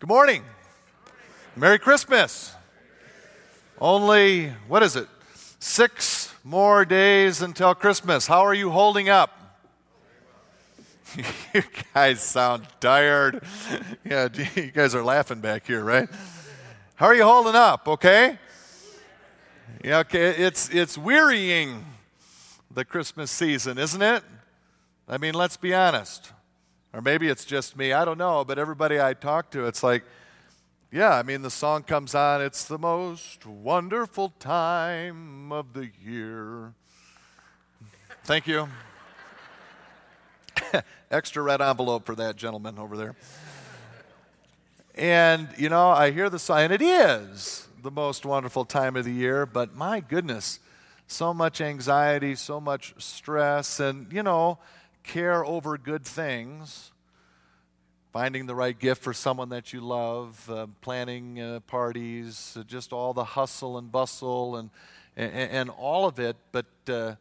Good morning. Merry Christmas. Only, what is it? Six more days until Christmas. How are you holding up? you guys sound tired. Yeah, you guys are laughing back here, right? How are you holding up? Okay? Yeah, okay. It's, it's wearying, the Christmas season, isn't it? I mean, let's be honest. Or maybe it's just me, I don't know, but everybody I talk to, it's like, yeah, I mean, the song comes on, it's the most wonderful time of the year. Thank you. Extra red envelope for that gentleman over there. And, you know, I hear the song, and it is the most wonderful time of the year, but my goodness, so much anxiety, so much stress, and, you know, care over good things, finding the right gift for someone that you love, uh, planning uh, parties, uh, just all the hustle and bustle and, and, and all of it. But uh,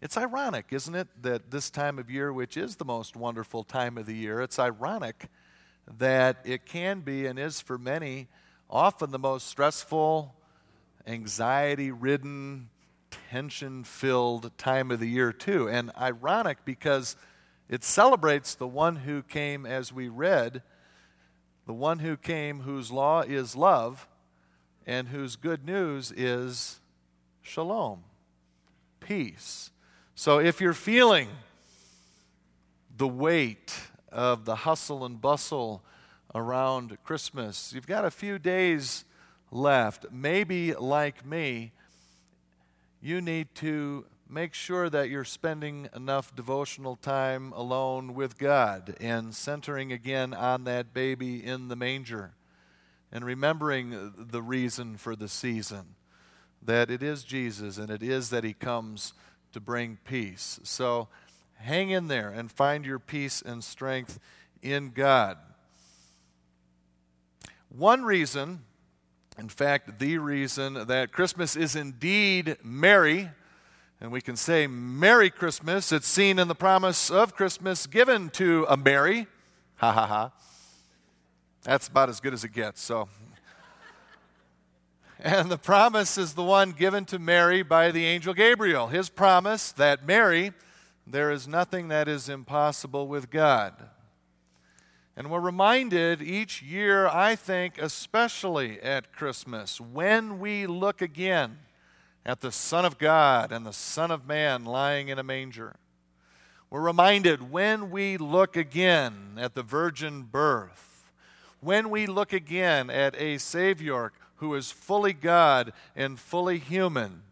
it's ironic, isn't it, that this time of year, which is the most wonderful time of the year, it's ironic that it can be and is for many often the most stressful, anxiety ridden, tension filled time of the year, too. And ironic because it celebrates the one who came, as we read, the one who came whose law is love and whose good news is shalom, peace. So if you're feeling the weight of the hustle and bustle around Christmas, you've got a few days left. Maybe, like me, you need to make sure that you're spending enough devotional time alone with God and centering again on that baby in the manger and remembering the reason for the season that it is Jesus and it is that He comes to bring peace. So hang in there and find your peace and strength in God. One reason in fact, the reason that Christmas is indeed merry, and we can say Merry Christmas, it's seen in the promise of Christmas given to a Mary. Ha ha ha. That's about as good as it gets, so. And the promise is the one given to Mary by the angel Gabriel. His promise that Mary, there is nothing that is impossible with God. And we're reminded each year, I think, especially at Christmas, when we look again at the Son of God and the Son of Man lying in a manger. We're reminded when we look again at the virgin birth, when we look again at a Savior who is fully God and fully human,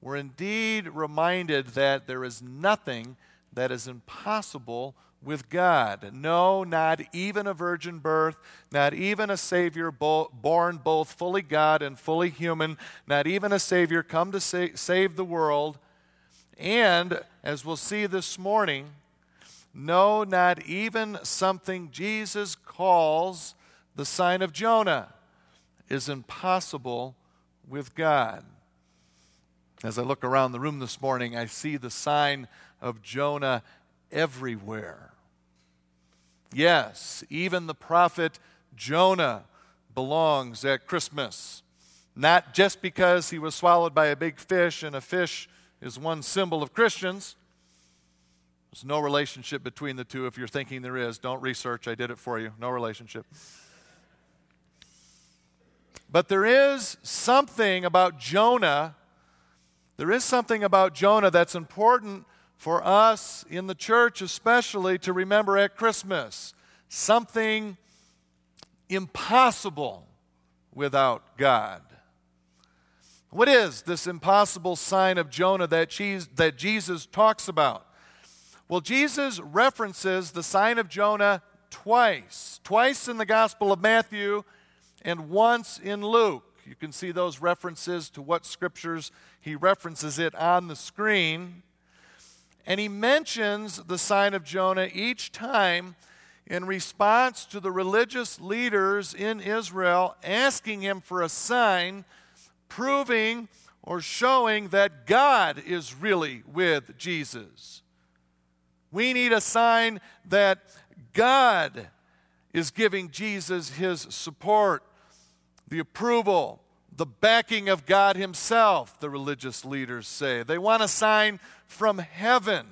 we're indeed reminded that there is nothing that is impossible with God. No, not even a virgin birth, not even a Savior bo- born both fully God and fully human, not even a Savior come to sa- save the world. And, as we'll see this morning, no, not even something Jesus calls the sign of Jonah is impossible with God. As I look around the room this morning, I see the sign of Jonah everywhere. Yes, even the prophet Jonah belongs at Christmas. Not just because he was swallowed by a big fish, and a fish is one symbol of Christians. There's no relationship between the two. If you're thinking there is, don't research. I did it for you. No relationship. But there is something about Jonah. There is something about Jonah that's important for us in the church, especially, to remember at Christmas something impossible without God. What is this impossible sign of Jonah that, that Jesus talks about? Well, Jesus references the sign of Jonah twice twice in the Gospel of Matthew and once in Luke. You can see those references to what scriptures he references it on the screen. And he mentions the sign of Jonah each time in response to the religious leaders in Israel asking him for a sign proving or showing that God is really with Jesus. We need a sign that God is giving Jesus his support, the approval, the backing of God Himself, the religious leaders say. They want a sign from heaven,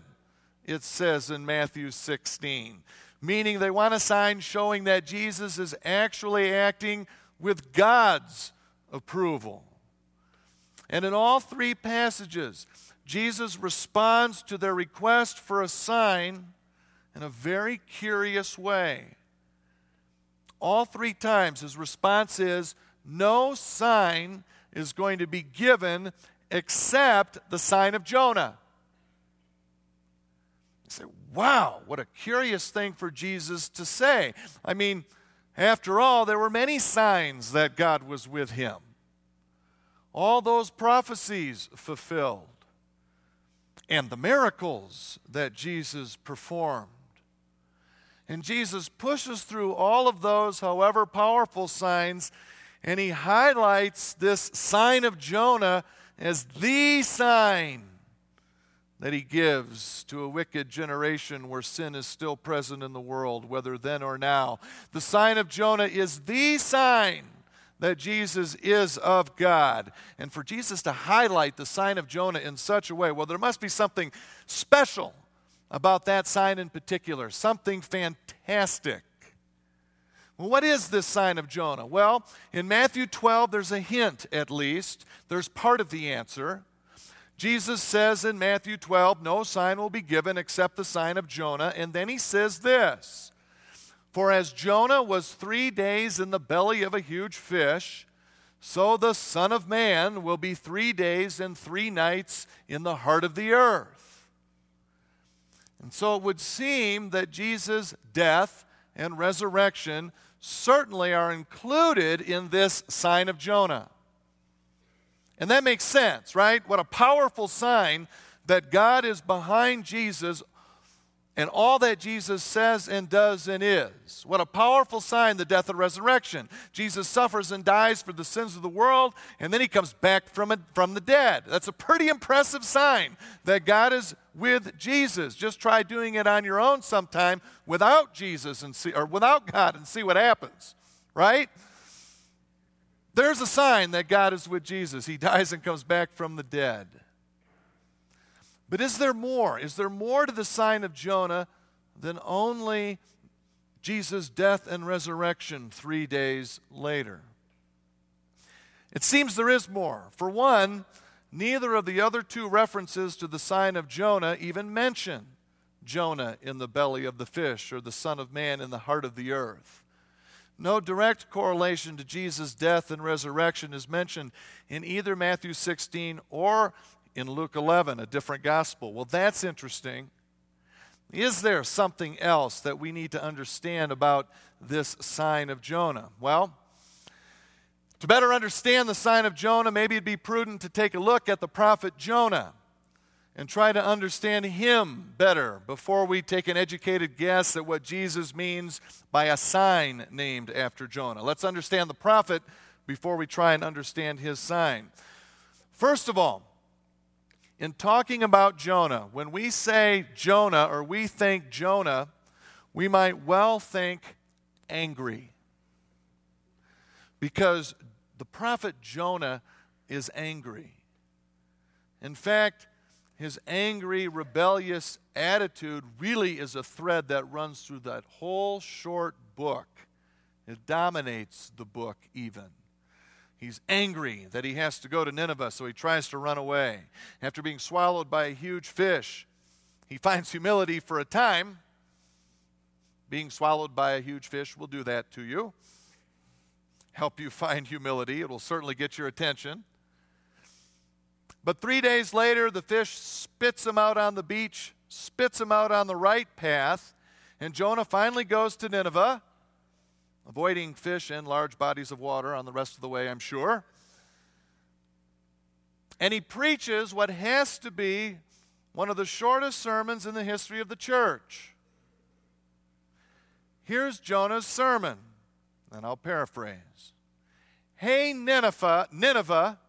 it says in Matthew 16, meaning they want a sign showing that Jesus is actually acting with God's approval. And in all three passages, Jesus responds to their request for a sign in a very curious way. All three times, his response is, No sign is going to be given except the sign of Jonah. Say, wow, what a curious thing for Jesus to say. I mean, after all, there were many signs that God was with him. All those prophecies fulfilled, and the miracles that Jesus performed. And Jesus pushes through all of those, however powerful signs, and he highlights this sign of Jonah as the sign that he gives to a wicked generation where sin is still present in the world, whether then or now. The sign of Jonah is the sign that Jesus is of God. And for Jesus to highlight the sign of Jonah in such a way, well, there must be something special about that sign in particular, something fantastic. Well, what is this sign of Jonah? Well, in Matthew 12, there's a hint at least. There's part of the answer. Jesus says in Matthew 12, No sign will be given except the sign of Jonah. And then he says this For as Jonah was three days in the belly of a huge fish, so the Son of Man will be three days and three nights in the heart of the earth. And so it would seem that Jesus' death and resurrection certainly are included in this sign of Jonah. And that makes sense, right? What a powerful sign that God is behind Jesus and all that Jesus says and does and is. What a powerful sign, the death and resurrection. Jesus suffers and dies for the sins of the world, and then he comes back from, it, from the dead. That's a pretty impressive sign that God is with Jesus. Just try doing it on your own sometime without Jesus and see, or without God and see what happens, right? There's a sign that God is with Jesus. He dies and comes back from the dead. But is there more? Is there more to the sign of Jonah than only Jesus' death and resurrection three days later? It seems there is more. For one, neither of the other two references to the sign of Jonah even mention Jonah in the belly of the fish or the Son of Man in the heart of the earth. No direct correlation to Jesus' death and resurrection is mentioned in either Matthew 16 or in Luke 11, a different gospel. Well, that's interesting. Is there something else that we need to understand about this sign of Jonah? Well, to better understand the sign of Jonah, maybe it'd be prudent to take a look at the prophet Jonah and try to understand him better before we take an educated guess at what Jesus means by a sign named after Jonah. Let's understand the prophet before we try and understand his sign. First of all, in talking about Jonah, when we say Jonah or we think Jonah, we might well think angry. Because the prophet Jonah is angry. In fact, his angry, rebellious attitude really is a thread that runs through that whole short book. It dominates the book, even. He's angry that he has to go to Nineveh, so he tries to run away. After being swallowed by a huge fish, he finds humility for a time. Being swallowed by a huge fish will do that to you. Help you find humility. It will certainly get your attention. But three days later, the fish spits him out on the beach, spits him out on the right path, and Jonah finally goes to Nineveh avoiding fish and large bodies of water on the rest of the way, I'm sure. And he preaches what has to be one of the shortest sermons in the history of the church. Here's Jonah's sermon, and I'll paraphrase. Hey, Nineveh, Nineveh,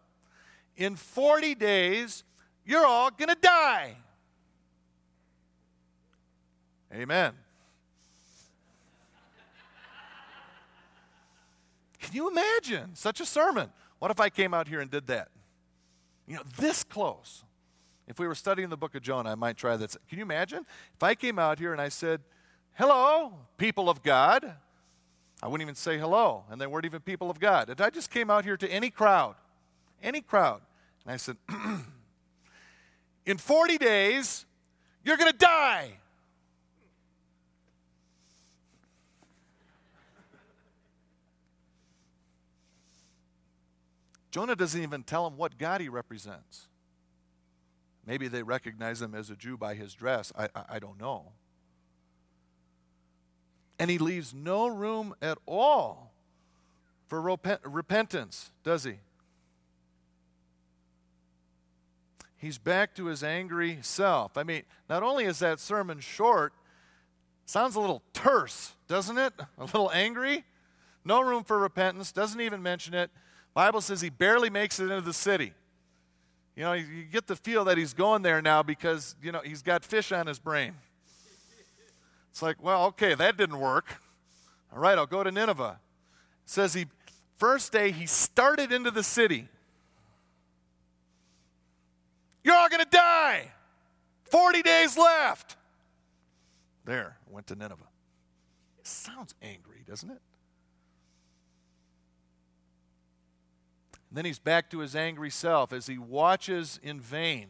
in 40 days, you're all going to die. Amen. Can you imagine such a sermon? What if I came out here and did that? You know, this close. If we were studying the book of Jonah, I might try this. Can you imagine? If I came out here and I said, Hello, people of God. I wouldn't even say hello, and they weren't even people of God. If I just came out here to any crowd, any crowd, and I said, In 40 days, you're going to die. Jonah doesn't even tell him what God he represents. Maybe they recognize him as a Jew by his dress. I, I, I don't know. And he leaves no room at all for repent, repentance, does he? He's back to his angry self. I mean, not only is that sermon short, sounds a little terse, doesn't it? A little angry. No room for repentance, doesn't even mention it. Bible says he barely makes it into the city. You know, you get the feel that he's going there now because, you know, he's got fish on his brain. It's like, well, okay, that didn't work. All right, I'll go to Nineveh. It says he first day he started into the city. You're all going to die. 40 days left. There, went to Nineveh. It Sounds angry, doesn't it? And then he's back to his angry self as he watches in vain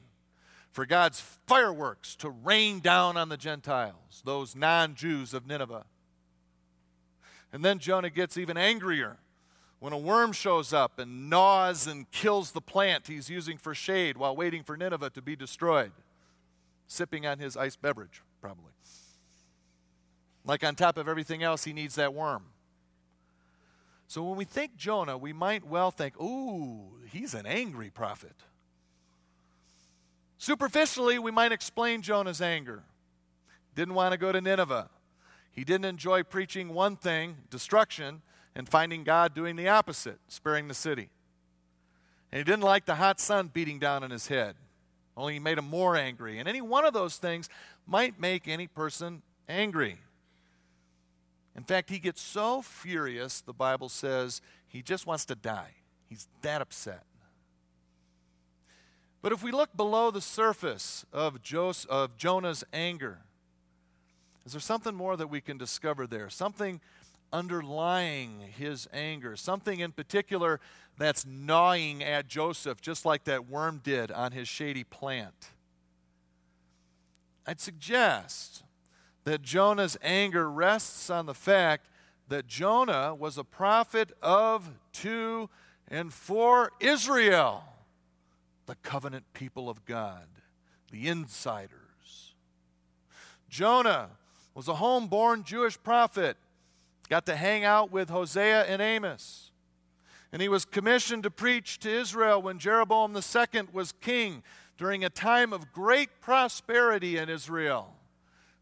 for God's fireworks to rain down on the Gentiles, those non Jews of Nineveh. And then Jonah gets even angrier when a worm shows up and gnaws and kills the plant he's using for shade while waiting for Nineveh to be destroyed, sipping on his iced beverage, probably. Like on top of everything else, he needs that worm. So when we think Jonah, we might well think, ooh, he's an angry prophet. Superficially, we might explain Jonah's anger. Didn't want to go to Nineveh. He didn't enjoy preaching one thing, destruction, and finding God doing the opposite, sparing the city. And he didn't like the hot sun beating down on his head, only he made him more angry. And any one of those things might make any person angry. In fact, he gets so furious, the Bible says, he just wants to die. He's that upset. But if we look below the surface of, Jonah's anger, is there something more that we can discover there? Something underlying his anger, something in particular that's gnawing at Joseph, just like that worm did on his shady plant. I'd suggest that Jonah's anger rests on the fact that Jonah was a prophet of, to, and for Israel, the covenant people of God, the insiders. Jonah was a homeborn Jewish prophet, got to hang out with Hosea and Amos. And he was commissioned to preach to Israel when Jeroboam II was king during a time of great prosperity in Israel.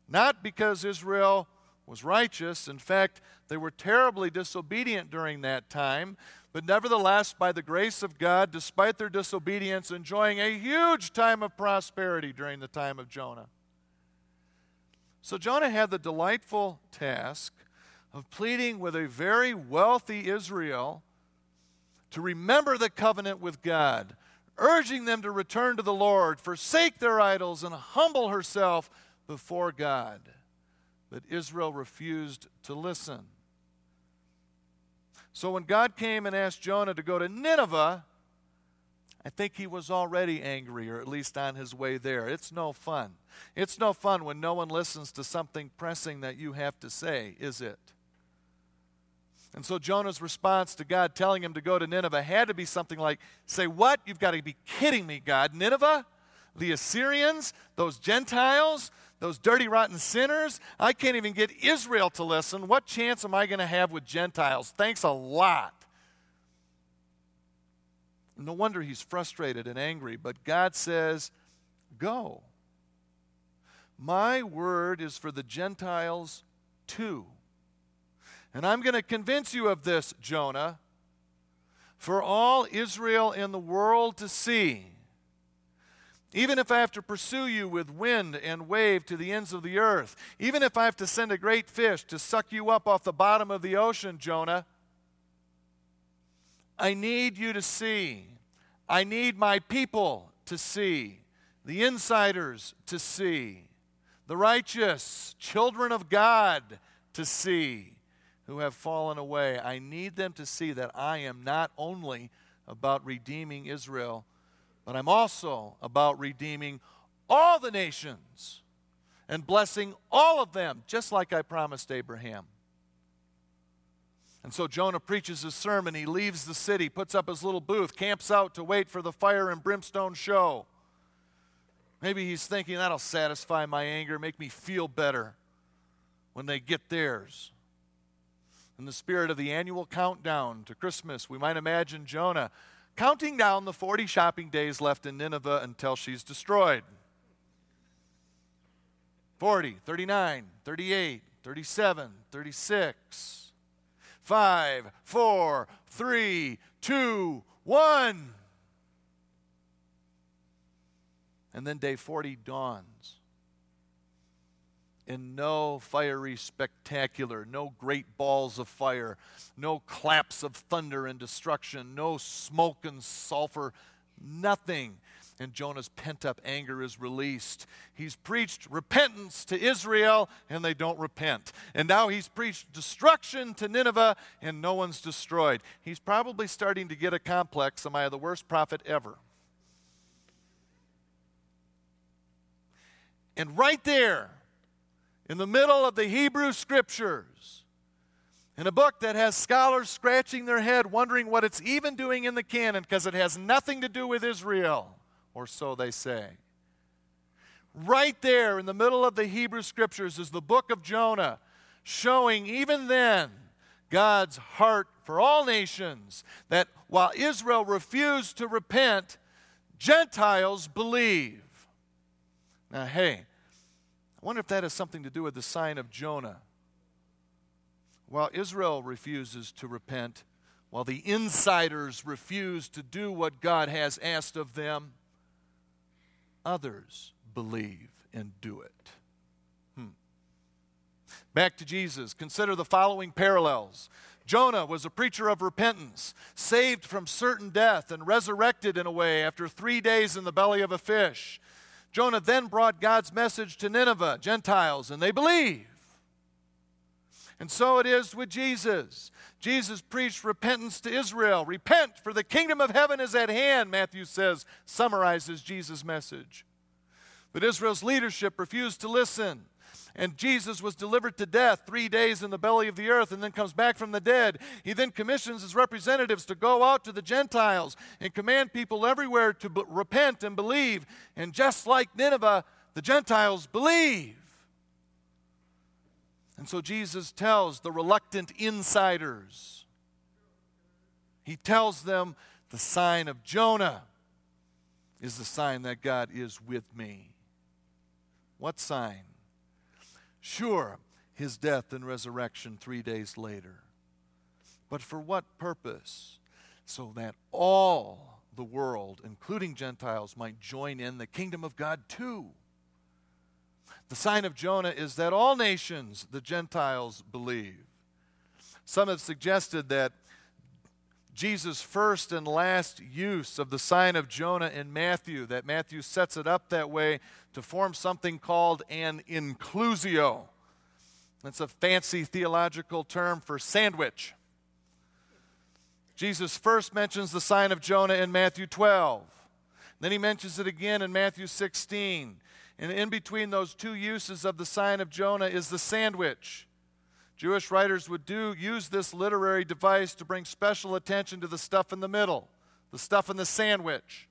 Not because Israel was righteous. In fact, they were terribly disobedient during that time. But nevertheless, by the grace of God, despite their disobedience, enjoying a huge time of prosperity during the time of Jonah. So Jonah had the delightful task of pleading with a very wealthy Israel to remember the covenant with God, urging them to return to the Lord, forsake their idols, and humble herself before God. But Israel refused to listen. So when God came and asked Jonah to go to Nineveh, I think he was already angry, or at least on his way there. It's no fun. It's no fun when no one listens to something pressing that you have to say, is it? And so Jonah's response to God telling him to go to Nineveh had to be something like, Say what? You've got to be kidding me, God. Nineveh? The Assyrians? Those Gentiles? those dirty, rotten sinners. I can't even get Israel to listen. What chance am I going to have with Gentiles? Thanks a lot. No wonder he's frustrated and angry, but God says, Go. My word is for the Gentiles too. And I'm going to convince you of this, Jonah, for all Israel in the world to see. Even if I have to pursue you with wind and wave to the ends of the earth, even if I have to send a great fish to suck you up off the bottom of the ocean, Jonah, I need you to see. I need my people to see, the insiders to see, the righteous, children of God to see who have fallen away. I need them to see that I am not only about redeeming Israel, but I'm also about redeeming all the nations and blessing all of them, just like I promised Abraham. And so Jonah preaches his sermon. He leaves the city, puts up his little booth, camps out to wait for the fire and brimstone show. Maybe he's thinking that'll satisfy my anger, make me feel better when they get theirs. In the spirit of the annual countdown to Christmas, we might imagine Jonah counting down the 40 shopping days left in Nineveh until she's destroyed. 40, 39, 38, 37, 36. Five, four, three, two, one. And then day 40 dawns. And no fiery spectacular, no great balls of fire, no claps of thunder and destruction, no smoke and sulfur, nothing and Jonah's pent up anger is released. He's preached repentance to Israel, and they don't repent. And now he's preached destruction to Nineveh, and no one's destroyed. He's probably starting to get a complex Am I the worst prophet ever? And right there, in the middle of the Hebrew scriptures, in a book that has scholars scratching their head wondering what it's even doing in the canon because it has nothing to do with Israel or so they say. Right there in the middle of the Hebrew Scriptures is the book of Jonah, showing even then God's heart for all nations, that while Israel refused to repent, Gentiles believe. Now, hey, I wonder if that has something to do with the sign of Jonah. While Israel refuses to repent, while the insiders refuse to do what God has asked of them, others believe and do it. Hmm. Back to Jesus. Consider the following parallels. Jonah was a preacher of repentance, saved from certain death, and resurrected in a way after three days in the belly of a fish. Jonah then brought God's message to Nineveh, Gentiles, and they believe. And so it is with Jesus. Jesus preached repentance to Israel. Repent, for the kingdom of heaven is at hand, Matthew says, summarizes Jesus' message. But Israel's leadership refused to listen. And Jesus was delivered to death three days in the belly of the earth and then comes back from the dead. He then commissions his representatives to go out to the Gentiles and command people everywhere to b- repent and believe. And just like Nineveh, the Gentiles believe. And so Jesus tells the reluctant insiders, he tells them the sign of Jonah is the sign that God is with me. What sign? Sure, his death and resurrection three days later. But for what purpose? So that all the world, including Gentiles, might join in the kingdom of God too. The sign of Jonah is that all nations, the Gentiles, believe. Some have suggested that Jesus' first and last use of the sign of Jonah in Matthew, that Matthew sets it up that way to form something called an inclusio. That's a fancy theological term for sandwich. Jesus first mentions the sign of Jonah in Matthew 12. Then he mentions it again in Matthew 16. And in between those two uses of the sign of Jonah is the sandwich. Jewish writers would do use this literary device to bring special attention to the stuff in the middle, the stuff in the sandwich.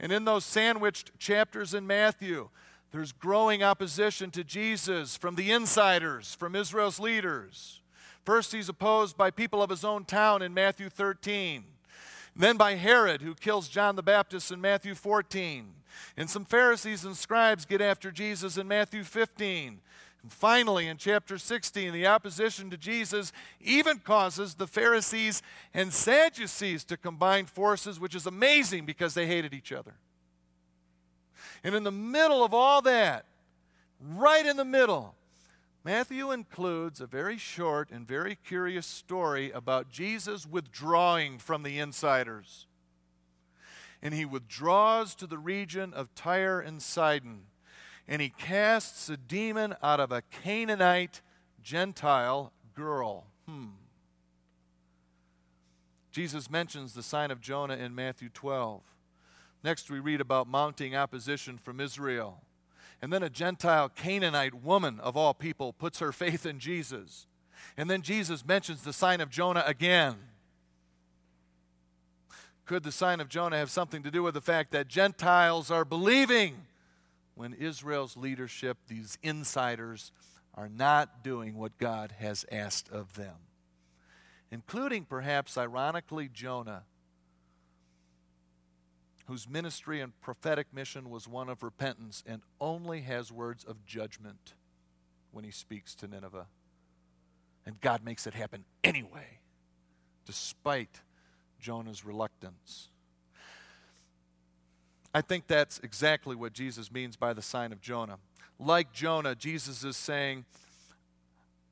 And in those sandwiched chapters in Matthew, there's growing opposition to Jesus from the insiders, from Israel's leaders. First, he's opposed by people of his own town in Matthew 13. Then by Herod, who kills John the Baptist in Matthew 14. And some Pharisees and scribes get after Jesus in Matthew 15. And finally, in chapter 16, the opposition to Jesus even causes the Pharisees and Sadducees to combine forces, which is amazing because they hated each other. And in the middle of all that, right in the middle, Matthew includes a very short and very curious story about Jesus withdrawing from the insiders. And he withdraws to the region of Tyre and Sidon, and he casts a demon out of a Canaanite Gentile girl. Hmm. Jesus mentions the sign of Jonah in Matthew 12. Next, we read about mounting opposition from Israel. And then a Gentile Canaanite woman, of all people, puts her faith in Jesus. And then Jesus mentions the sign of Jonah again. Could the sign of Jonah have something to do with the fact that Gentiles are believing when Israel's leadership, these insiders, are not doing what God has asked of them? Including, perhaps, ironically, Jonah, whose ministry and prophetic mission was one of repentance and only has words of judgment when he speaks to Nineveh. And God makes it happen anyway, despite Jonah's reluctance. I think that's exactly what Jesus means by the sign of Jonah. Like Jonah, Jesus is saying,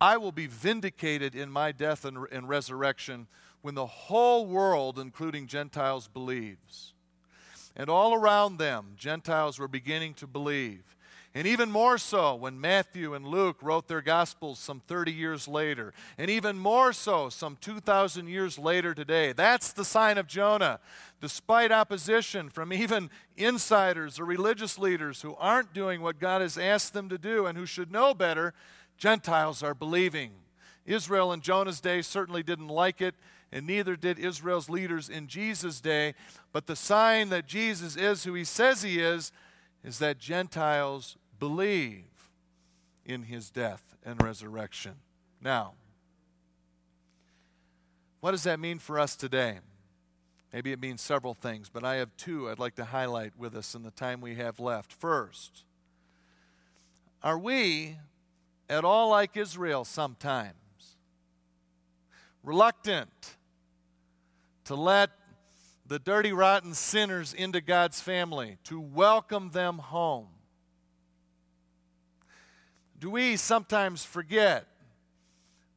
I will be vindicated in my death and, and resurrection when the whole world, including Gentiles, believes. And all around them, Gentiles were beginning to believe. And even more so when Matthew and Luke wrote their Gospels some 30 years later. And even more so some 2,000 years later today. That's the sign of Jonah. Despite opposition from even insiders or religious leaders who aren't doing what God has asked them to do and who should know better, Gentiles are believing. Israel in Jonah's day certainly didn't like it and neither did Israel's leaders in Jesus' day. But the sign that Jesus is who he says he is is that Gentiles believe in his death and resurrection. Now, what does that mean for us today? Maybe it means several things, but I have two I'd like to highlight with us in the time we have left. First, are we at all like Israel sometimes? Reluctant to let the dirty, rotten sinners into God's family, to welcome them home. Do we sometimes forget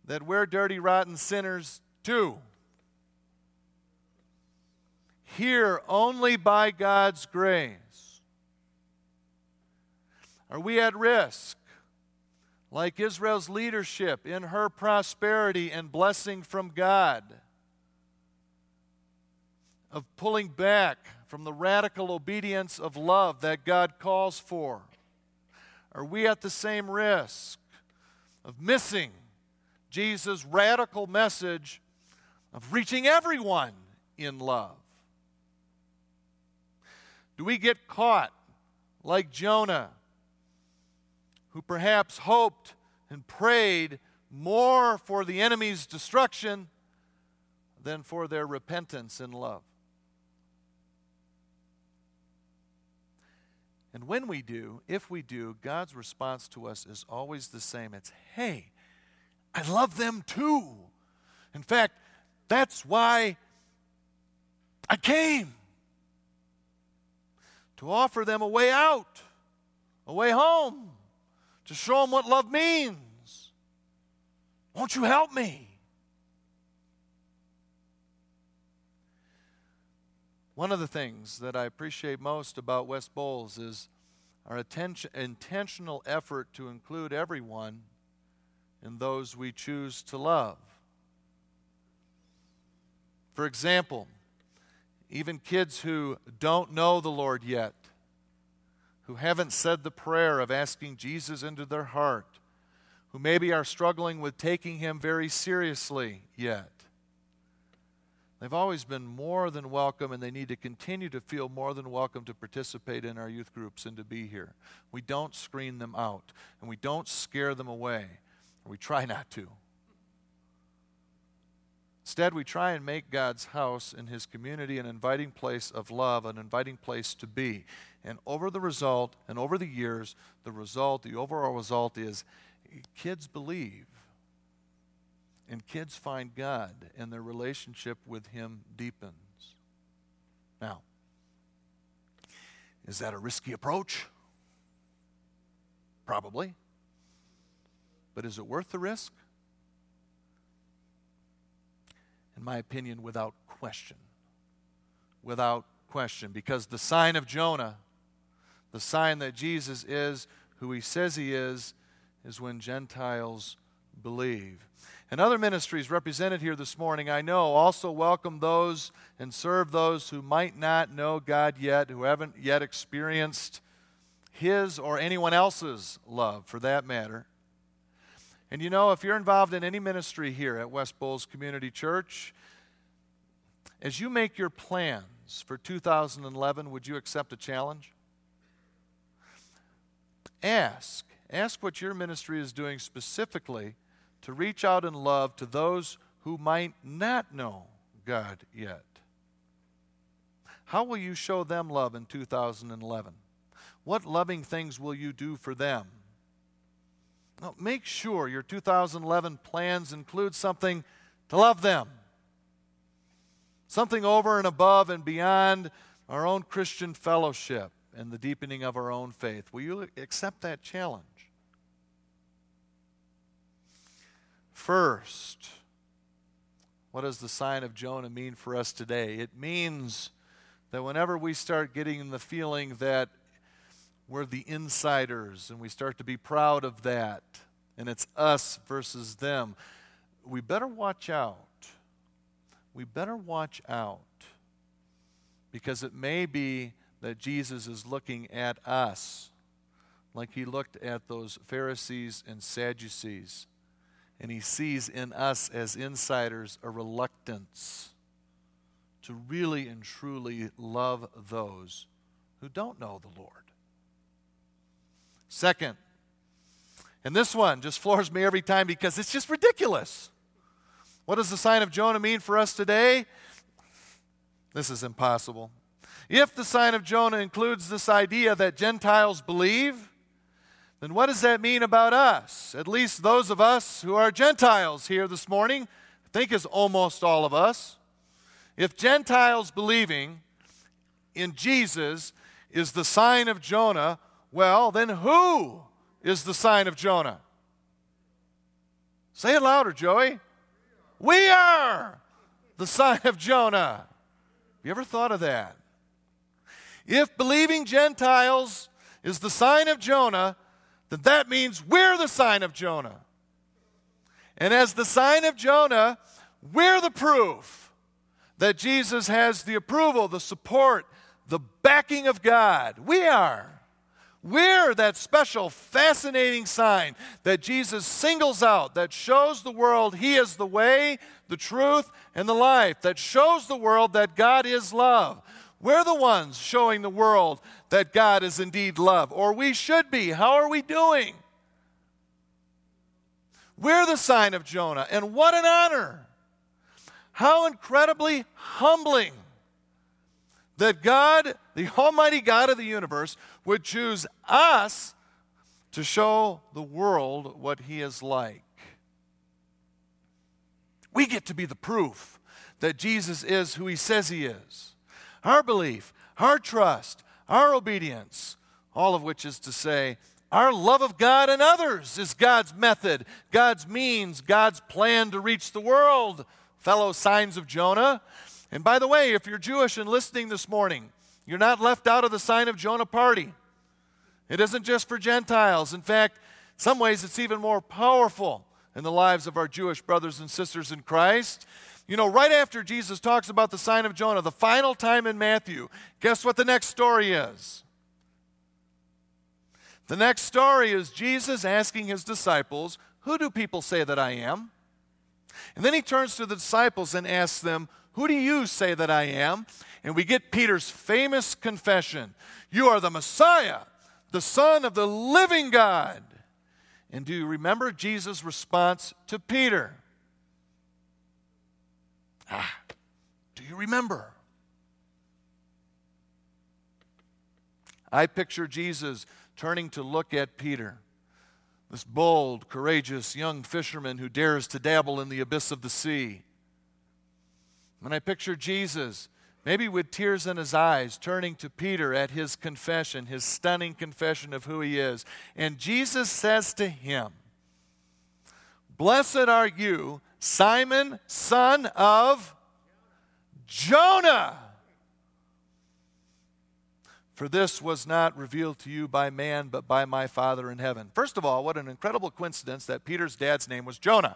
that we're dirty, rotten sinners too? Here only by God's grace. Are we at risk, like Israel's leadership in her prosperity and blessing from God? Of pulling back from the radical obedience of love that God calls for? Are we at the same risk of missing Jesus' radical message of reaching everyone in love? Do we get caught like Jonah, who perhaps hoped and prayed more for the enemy's destruction than for their repentance and love? And when we do, if we do, God's response to us is always the same it's, hey, I love them too. In fact, that's why I came to offer them a way out, a way home, to show them what love means. Won't you help me? One of the things that I appreciate most about West Bowles is our attention, intentional effort to include everyone in those we choose to love. For example, even kids who don't know the Lord yet, who haven't said the prayer of asking Jesus into their heart, who maybe are struggling with taking Him very seriously yet. They've always been more than welcome, and they need to continue to feel more than welcome to participate in our youth groups and to be here. We don't screen them out, and we don't scare them away, we try not to. Instead, we try and make God's house and His community an inviting place of love, an inviting place to be. And over the result, and over the years, the result, the overall result is kids believe and kids find God and their relationship with Him deepens. Now, is that a risky approach? Probably. But is it worth the risk? In my opinion, without question. Without question. Because the sign of Jonah, the sign that Jesus is who he says he is, is when Gentiles believe. And other ministries represented here this morning, I know, also welcome those and serve those who might not know God yet, who haven't yet experienced His or anyone else's love, for that matter. And you know, if you're involved in any ministry here at West Bowles Community Church, as you make your plans for 2011, would you accept a challenge? Ask. Ask what your ministry is doing specifically to reach out in love to those who might not know God yet. How will you show them love in 2011? What loving things will you do for them? Now, make sure your 2011 plans include something to love them, something over and above and beyond our own Christian fellowship and the deepening of our own faith. Will you accept that challenge? First, what does the sign of Jonah mean for us today? It means that whenever we start getting the feeling that we're the insiders and we start to be proud of that, and it's us versus them, we better watch out. We better watch out because it may be that Jesus is looking at us like he looked at those Pharisees and Sadducees. And he sees in us as insiders a reluctance to really and truly love those who don't know the Lord. Second, and this one just floors me every time because it's just ridiculous. What does the sign of Jonah mean for us today? This is impossible. If the sign of Jonah includes this idea that Gentiles believe, then what does that mean about us? At least those of us who are Gentiles here this morning, I think is almost all of us. If Gentiles believing in Jesus is the sign of Jonah, well, then who is the sign of Jonah? Say it louder, Joey. We are the sign of Jonah. Have you ever thought of that? If believing Gentiles is the sign of Jonah, then that means we're the sign of Jonah. And as the sign of Jonah, we're the proof that Jesus has the approval, the support, the backing of God. We are. We're that special, fascinating sign that Jesus singles out, that shows the world He is the way, the truth, and the life, that shows the world that God is love. We're the ones showing the world that God is indeed love, or we should be. How are we doing? We're the sign of Jonah, and what an honor! How incredibly humbling that God, the Almighty God of the universe, would choose us to show the world what He is like. We get to be the proof that Jesus is who He says He is our belief, our trust, our obedience, all of which is to say, our love of God and others is God's method, God's means, God's plan to reach the world, fellow signs of Jonah. And by the way, if you're Jewish and listening this morning, you're not left out of the sign of Jonah party. It isn't just for Gentiles. In fact, some ways it's even more powerful in the lives of our Jewish brothers and sisters in Christ. You know, right after Jesus talks about the sign of Jonah, the final time in Matthew, guess what the next story is? The next story is Jesus asking his disciples, Who do people say that I am? And then he turns to the disciples and asks them, Who do you say that I am? And we get Peter's famous confession You are the Messiah, the Son of the living God. And do you remember Jesus' response to Peter? Ah, do you remember? I picture Jesus turning to look at Peter, this bold, courageous young fisherman who dares to dabble in the abyss of the sea. And I picture Jesus, maybe with tears in his eyes, turning to Peter at his confession, his stunning confession of who he is. And Jesus says to him, Blessed are you, Simon, son of Jonah. For this was not revealed to you by man, but by my Father in heaven. First of all, what an incredible coincidence that Peter's dad's name was Jonah.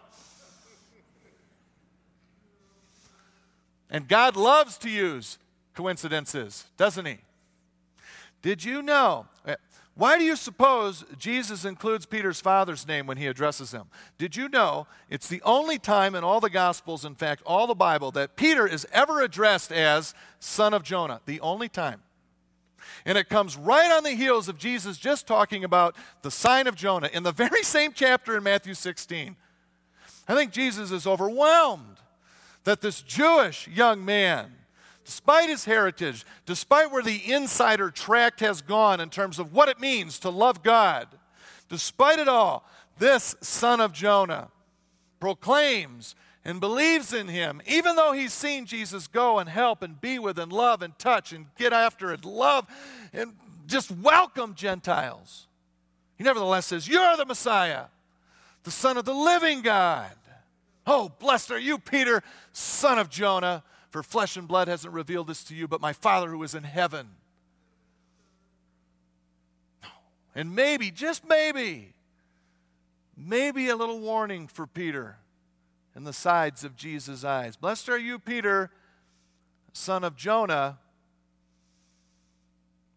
And God loves to use coincidences, doesn't He? Did you know? Why do you suppose Jesus includes Peter's father's name when he addresses him? Did you know it's the only time in all the Gospels, in fact, all the Bible, that Peter is ever addressed as son of Jonah? The only time. And it comes right on the heels of Jesus just talking about the sign of Jonah in the very same chapter in Matthew 16. I think Jesus is overwhelmed that this Jewish young man, despite his heritage, despite where the insider tract has gone in terms of what it means to love God, despite it all, this son of Jonah proclaims and believes in him, even though he's seen Jesus go and help and be with and love and touch and get after and love and just welcome Gentiles. He nevertheless says, You're the Messiah, the Son of the living God. Oh, blessed are you, Peter, son of Jonah, for flesh and blood hasn't revealed this to you, but my Father who is in heaven. And maybe, just maybe, maybe a little warning for Peter in the sides of Jesus' eyes. Blessed are you, Peter, son of Jonah.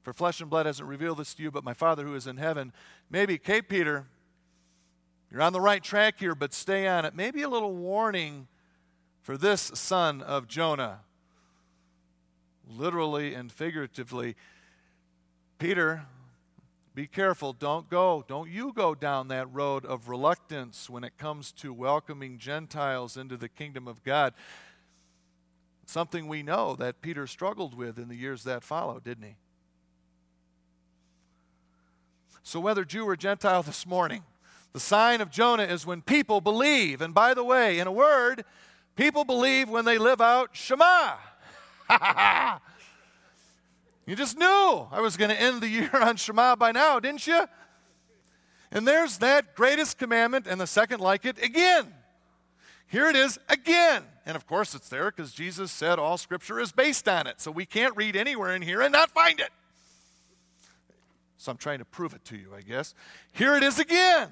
For flesh and blood hasn't revealed this to you, but my Father who is in heaven. Maybe, Kate Peter, you're on the right track here, but stay on it. Maybe a little warning for this son of Jonah. Literally and figuratively. Peter, be careful. Don't go. Don't you go down that road of reluctance when it comes to welcoming Gentiles into the kingdom of God. Something we know that Peter struggled with in the years that followed, didn't he? So, whether Jew or Gentile this morning, the sign of Jonah is when people believe. And by the way, in a word, people believe when they live out Shema. You just knew I was going to end the year on Shema by now, didn't you? And there's that greatest commandment and the second like it again. Here it is again. And of course, it's there because Jesus said all scripture is based on it. So we can't read anywhere in here and not find it. So I'm trying to prove it to you, I guess. Here it is again.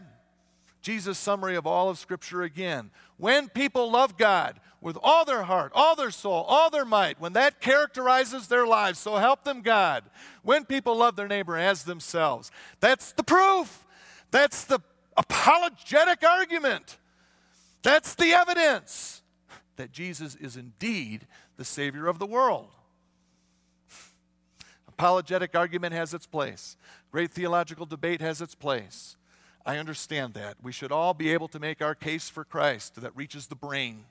Jesus' summary of all of Scripture again. When people love God with all their heart, all their soul, all their might, when that characterizes their lives, so help them God. When people love their neighbor as themselves, that's the proof. That's the apologetic argument. That's the evidence that Jesus is indeed the Savior of the world. Apologetic argument has its place. Great theological debate has its place. I understand that. We should all be able to make our case for Christ that reaches the brain.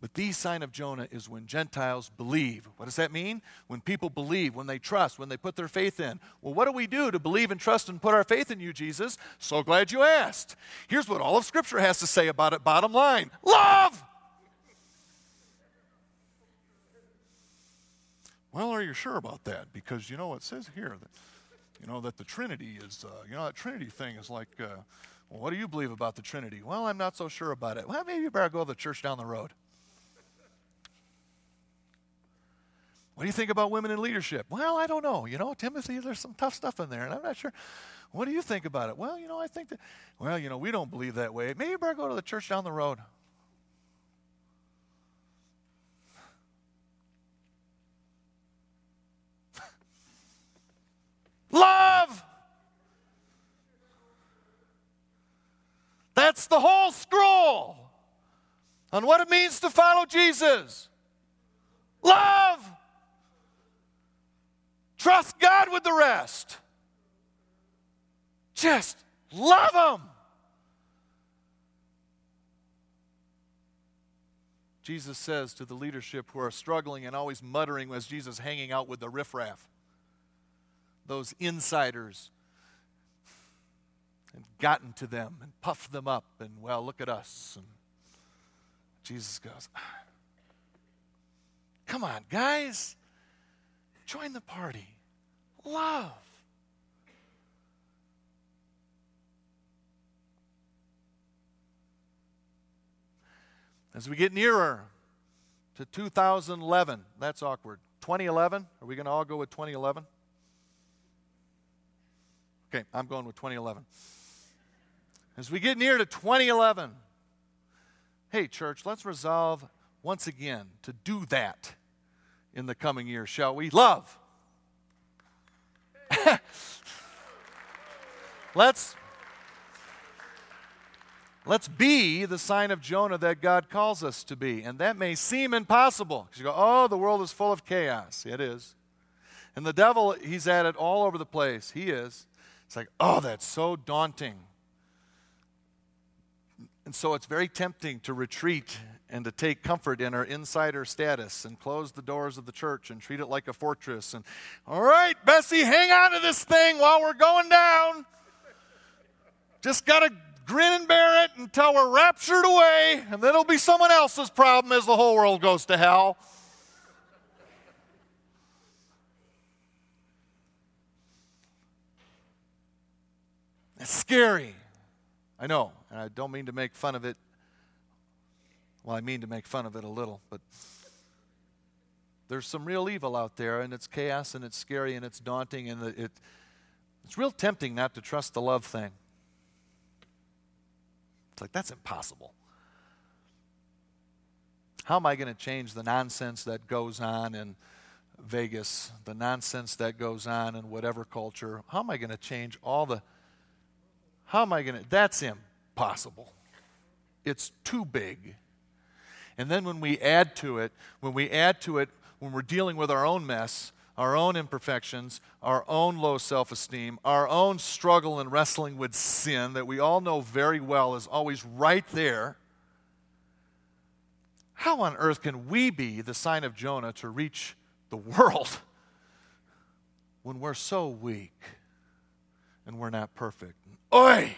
But the sign of Jonah is when Gentiles believe. What does that mean? When people believe, when they trust, when they put their faith in. Well, what do we do to believe and trust and put our faith in you, Jesus? So glad you asked. Here's what all of Scripture has to say about it, bottom line love! Well, are you sure about that? Because you know, what it says here that you know, that the Trinity is, uh, you know, that Trinity thing is like, uh, well, what do you believe about the Trinity? Well, I'm not so sure about it. Well, maybe you better go to the church down the road. What do you think about women in leadership? Well, I don't know. You know, Timothy, there's some tough stuff in there, and I'm not sure. What do you think about it? Well, you know, I think that, well, you know, we don't believe that way. Maybe you better go to the church down the road. Love. That's the whole scroll on what it means to follow Jesus. Love. Trust God with the rest. Just love Him. Jesus says to the leadership who are struggling and always muttering as Jesus hanging out with the riffraff those insiders and gotten to them and puffed them up and, well, look at us. And Jesus goes, Come on, guys, join the party. Love. As we get nearer to 2011, that's awkward. 2011, are we going to all go with 2011? Okay, I'm going with 2011. As we get near to 2011, hey, church, let's resolve once again to do that in the coming year, shall we? Love. let's Let's be the sign of Jonah that God calls us to be. And that may seem impossible. Because you go, oh, the world is full of chaos. It is. And the devil, he's at it all over the place. He is. It's like, oh, that's so daunting. And so it's very tempting to retreat and to take comfort in our insider status and close the doors of the church and treat it like a fortress. And, all right, Bessie, hang on to this thing while we're going down. Just got to grin and bear it until we're raptured away, and then it'll be someone else's problem as the whole world goes to hell. It's scary. I know, and I don't mean to make fun of it. Well, I mean to make fun of it a little, but there's some real evil out there, and it's chaos, and it's scary, and it's daunting, and it, it's real tempting not to trust the love thing. It's like, that's impossible. How am I going to change the nonsense that goes on in Vegas, the nonsense that goes on in whatever culture? How am I going to change all the. How am I going to. That's impossible. It's too big. And then when we add to it, when we add to it, when we're dealing with our own mess, our own imperfections, our own low self esteem, our own struggle and wrestling with sin that we all know very well is always right there. How on earth can we be the sign of Jonah to reach the world when we're so weak and we're not perfect? Oi!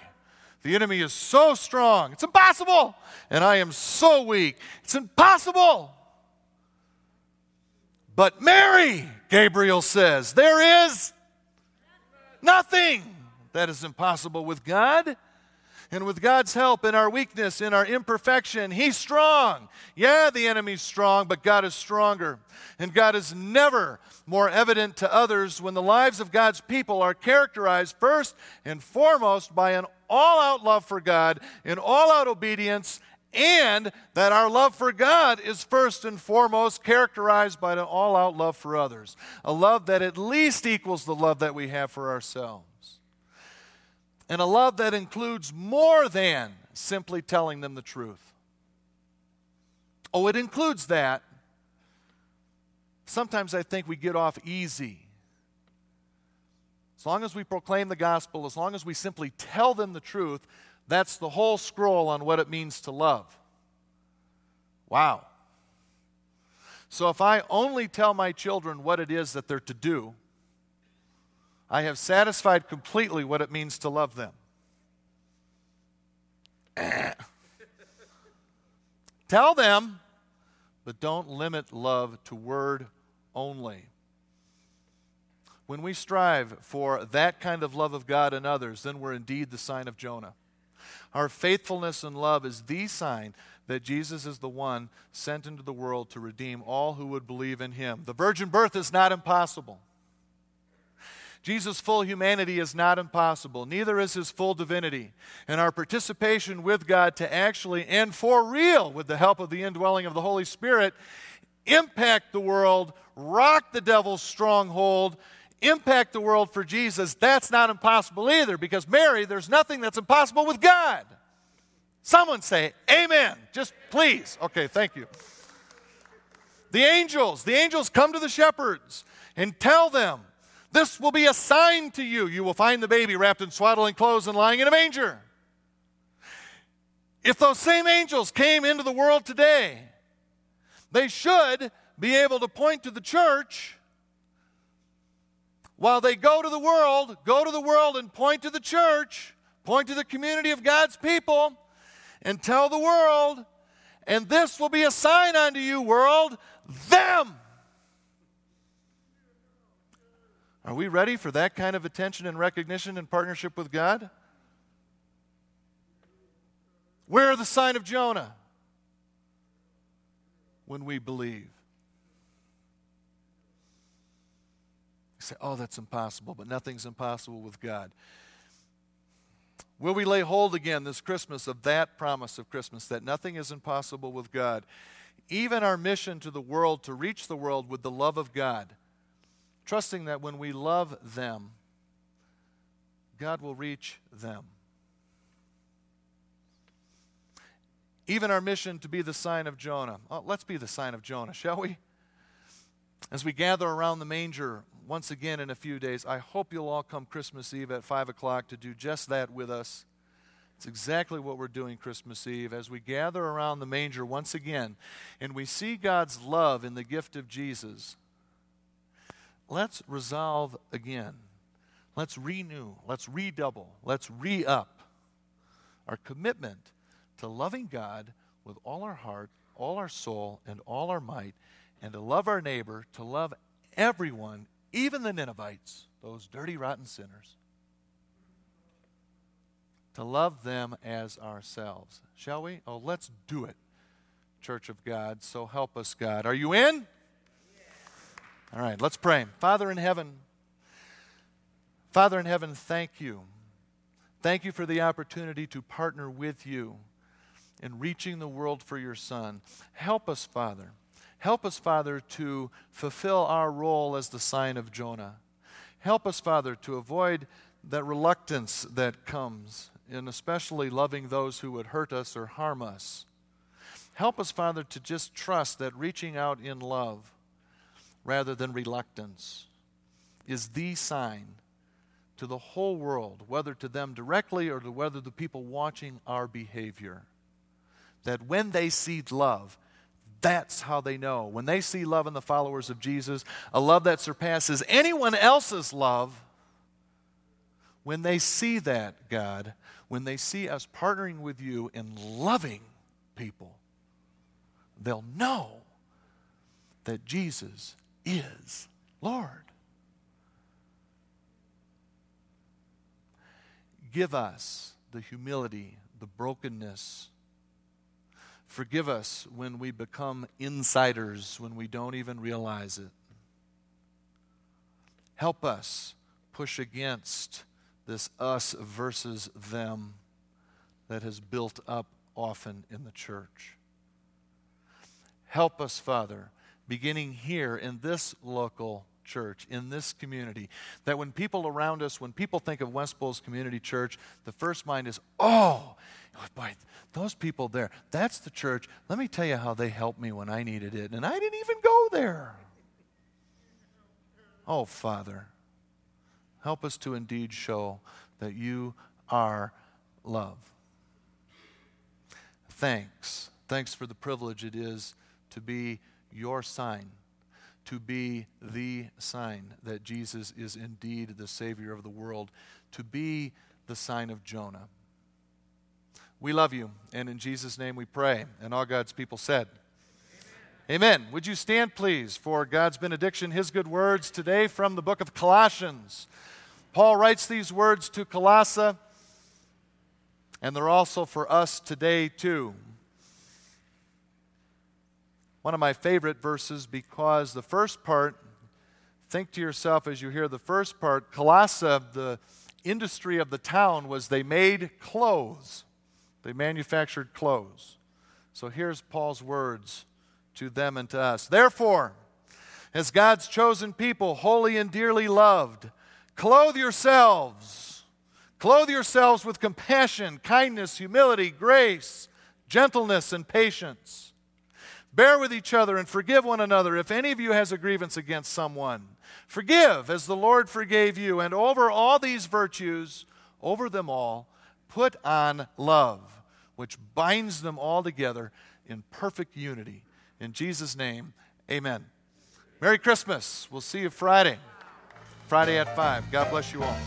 The enemy is so strong. It's impossible. And I am so weak. It's impossible. But Mary, Gabriel says, there is nothing that is impossible with God. And with God's help in our weakness, in our imperfection, He's strong. Yeah, the enemy's strong, but God is stronger. And God is never more evident to others when the lives of God's people are characterized first and foremost by an all out love for God, an all out obedience, and that our love for God is first and foremost characterized by an all out love for others, a love that at least equals the love that we have for ourselves, and a love that includes more than simply telling them the truth. Oh, it includes that. Sometimes I think we get off easy. As long as we proclaim the gospel, as long as we simply tell them the truth, that's the whole scroll on what it means to love. Wow. So if I only tell my children what it is that they're to do, I have satisfied completely what it means to love them. Tell them, but don't limit love to word only. When we strive for that kind of love of God and others, then we're indeed the sign of Jonah. Our faithfulness and love is the sign that Jesus is the one sent into the world to redeem all who would believe in him. The virgin birth is not impossible. Jesus' full humanity is not impossible, neither is his full divinity. And our participation with God to actually, and for real, with the help of the indwelling of the Holy Spirit, impact the world, rock the devil's stronghold, impact the world for Jesus, that's not impossible either because, Mary, there's nothing that's impossible with God. Someone say, Amen. Just please. Okay, thank you. The angels, the angels come to the shepherds and tell them, This will be a sign to you. You will find the baby wrapped in swaddling clothes and lying in a manger. If those same angels came into the world today, they should be able to point to the church while they go to the world, go to the world and point to the church, point to the community of God's people, and tell the world, and this will be a sign unto you, world, them. Are we ready for that kind of attention and recognition and partnership with God? Where are the sign of Jonah. when we believe. You say, oh, that's impossible, but nothing's impossible with God. Will we lay hold again this Christmas of that promise of Christmas that nothing is impossible with God? Even our mission to the world to reach the world with the love of God, trusting that when we love them, God will reach them. Even our mission to be the sign of Jonah. Oh, let's be the sign of Jonah, shall we? As we gather around the manger once again in a few days, I hope you'll all come Christmas Eve at 5 o'clock to do just that with us. It's exactly what we're doing Christmas Eve as we gather around the manger once again and we see God's love in the gift of Jesus. Let's resolve again. Let's renew. Let's redouble. Let's re up our commitment to loving God with all our heart, all our soul, and all our might, and to love our neighbor, to love everyone, even the Ninevites, those dirty, rotten sinners, to love them as ourselves. Shall we? Oh, let's do it, Church of God. So help us, God. Are you in? All right, let's pray. Father in heaven, Father in heaven, thank you. Thank you for the opportunity to partner with you in reaching the world for your Son. Help us, Father. Help us, Father, to fulfill our role as the sign of Jonah. Help us, Father, to avoid that reluctance that comes in especially loving those who would hurt us or harm us. Help us, Father, to just trust that reaching out in love rather than reluctance is the sign to the whole world, whether to them directly or to whether the people watching our behavior. That when they see love, that's how they know. When they see love in the followers of Jesus, a love that surpasses anyone else's love, when they see that, God, when they see us partnering with you in loving people, they'll know that Jesus is Lord. Give us the humility, the brokenness, Forgive us when we become insiders, when we don't even realize it. Help us push against this us versus them that has built up often in the church. Help us, Father, beginning here in this local church, in this community, that when people around us, when people think of West Bowles Community Church, the first mind is, oh, boy, those people there, that's the church. Let me tell you how they helped me when I needed it, and I didn't even go there. Oh, Father, help us to indeed show that you are love. Thanks. Thanks for the privilege it is to be your sign, to be the sign that Jesus is indeed the Savior of the world, to be the sign of Jonah. We love you, and in Jesus' name we pray. And all God's people said, Amen. Amen. Would you stand, please, for God's benediction, His good words today from the book of Colossians. Paul writes these words to Colossae, and they're also for us today, too. One of my favorite verses because the first part, think to yourself as you hear the first part, Colossae, the industry of the town was they made clothes. They manufactured clothes. So here's Paul's words to them and to us. Therefore, as God's chosen people, holy and dearly loved, clothe yourselves. Clothe yourselves with compassion, kindness, humility, grace, gentleness, and patience. Bear with each other and forgive one another if any of you has a grievance against someone. Forgive as the Lord forgave you. And over all these virtues, over them all, Put on love, which binds them all together in perfect unity. In Jesus' name, amen. Merry Christmas. We'll see you Friday. Friday at 5. God bless you all.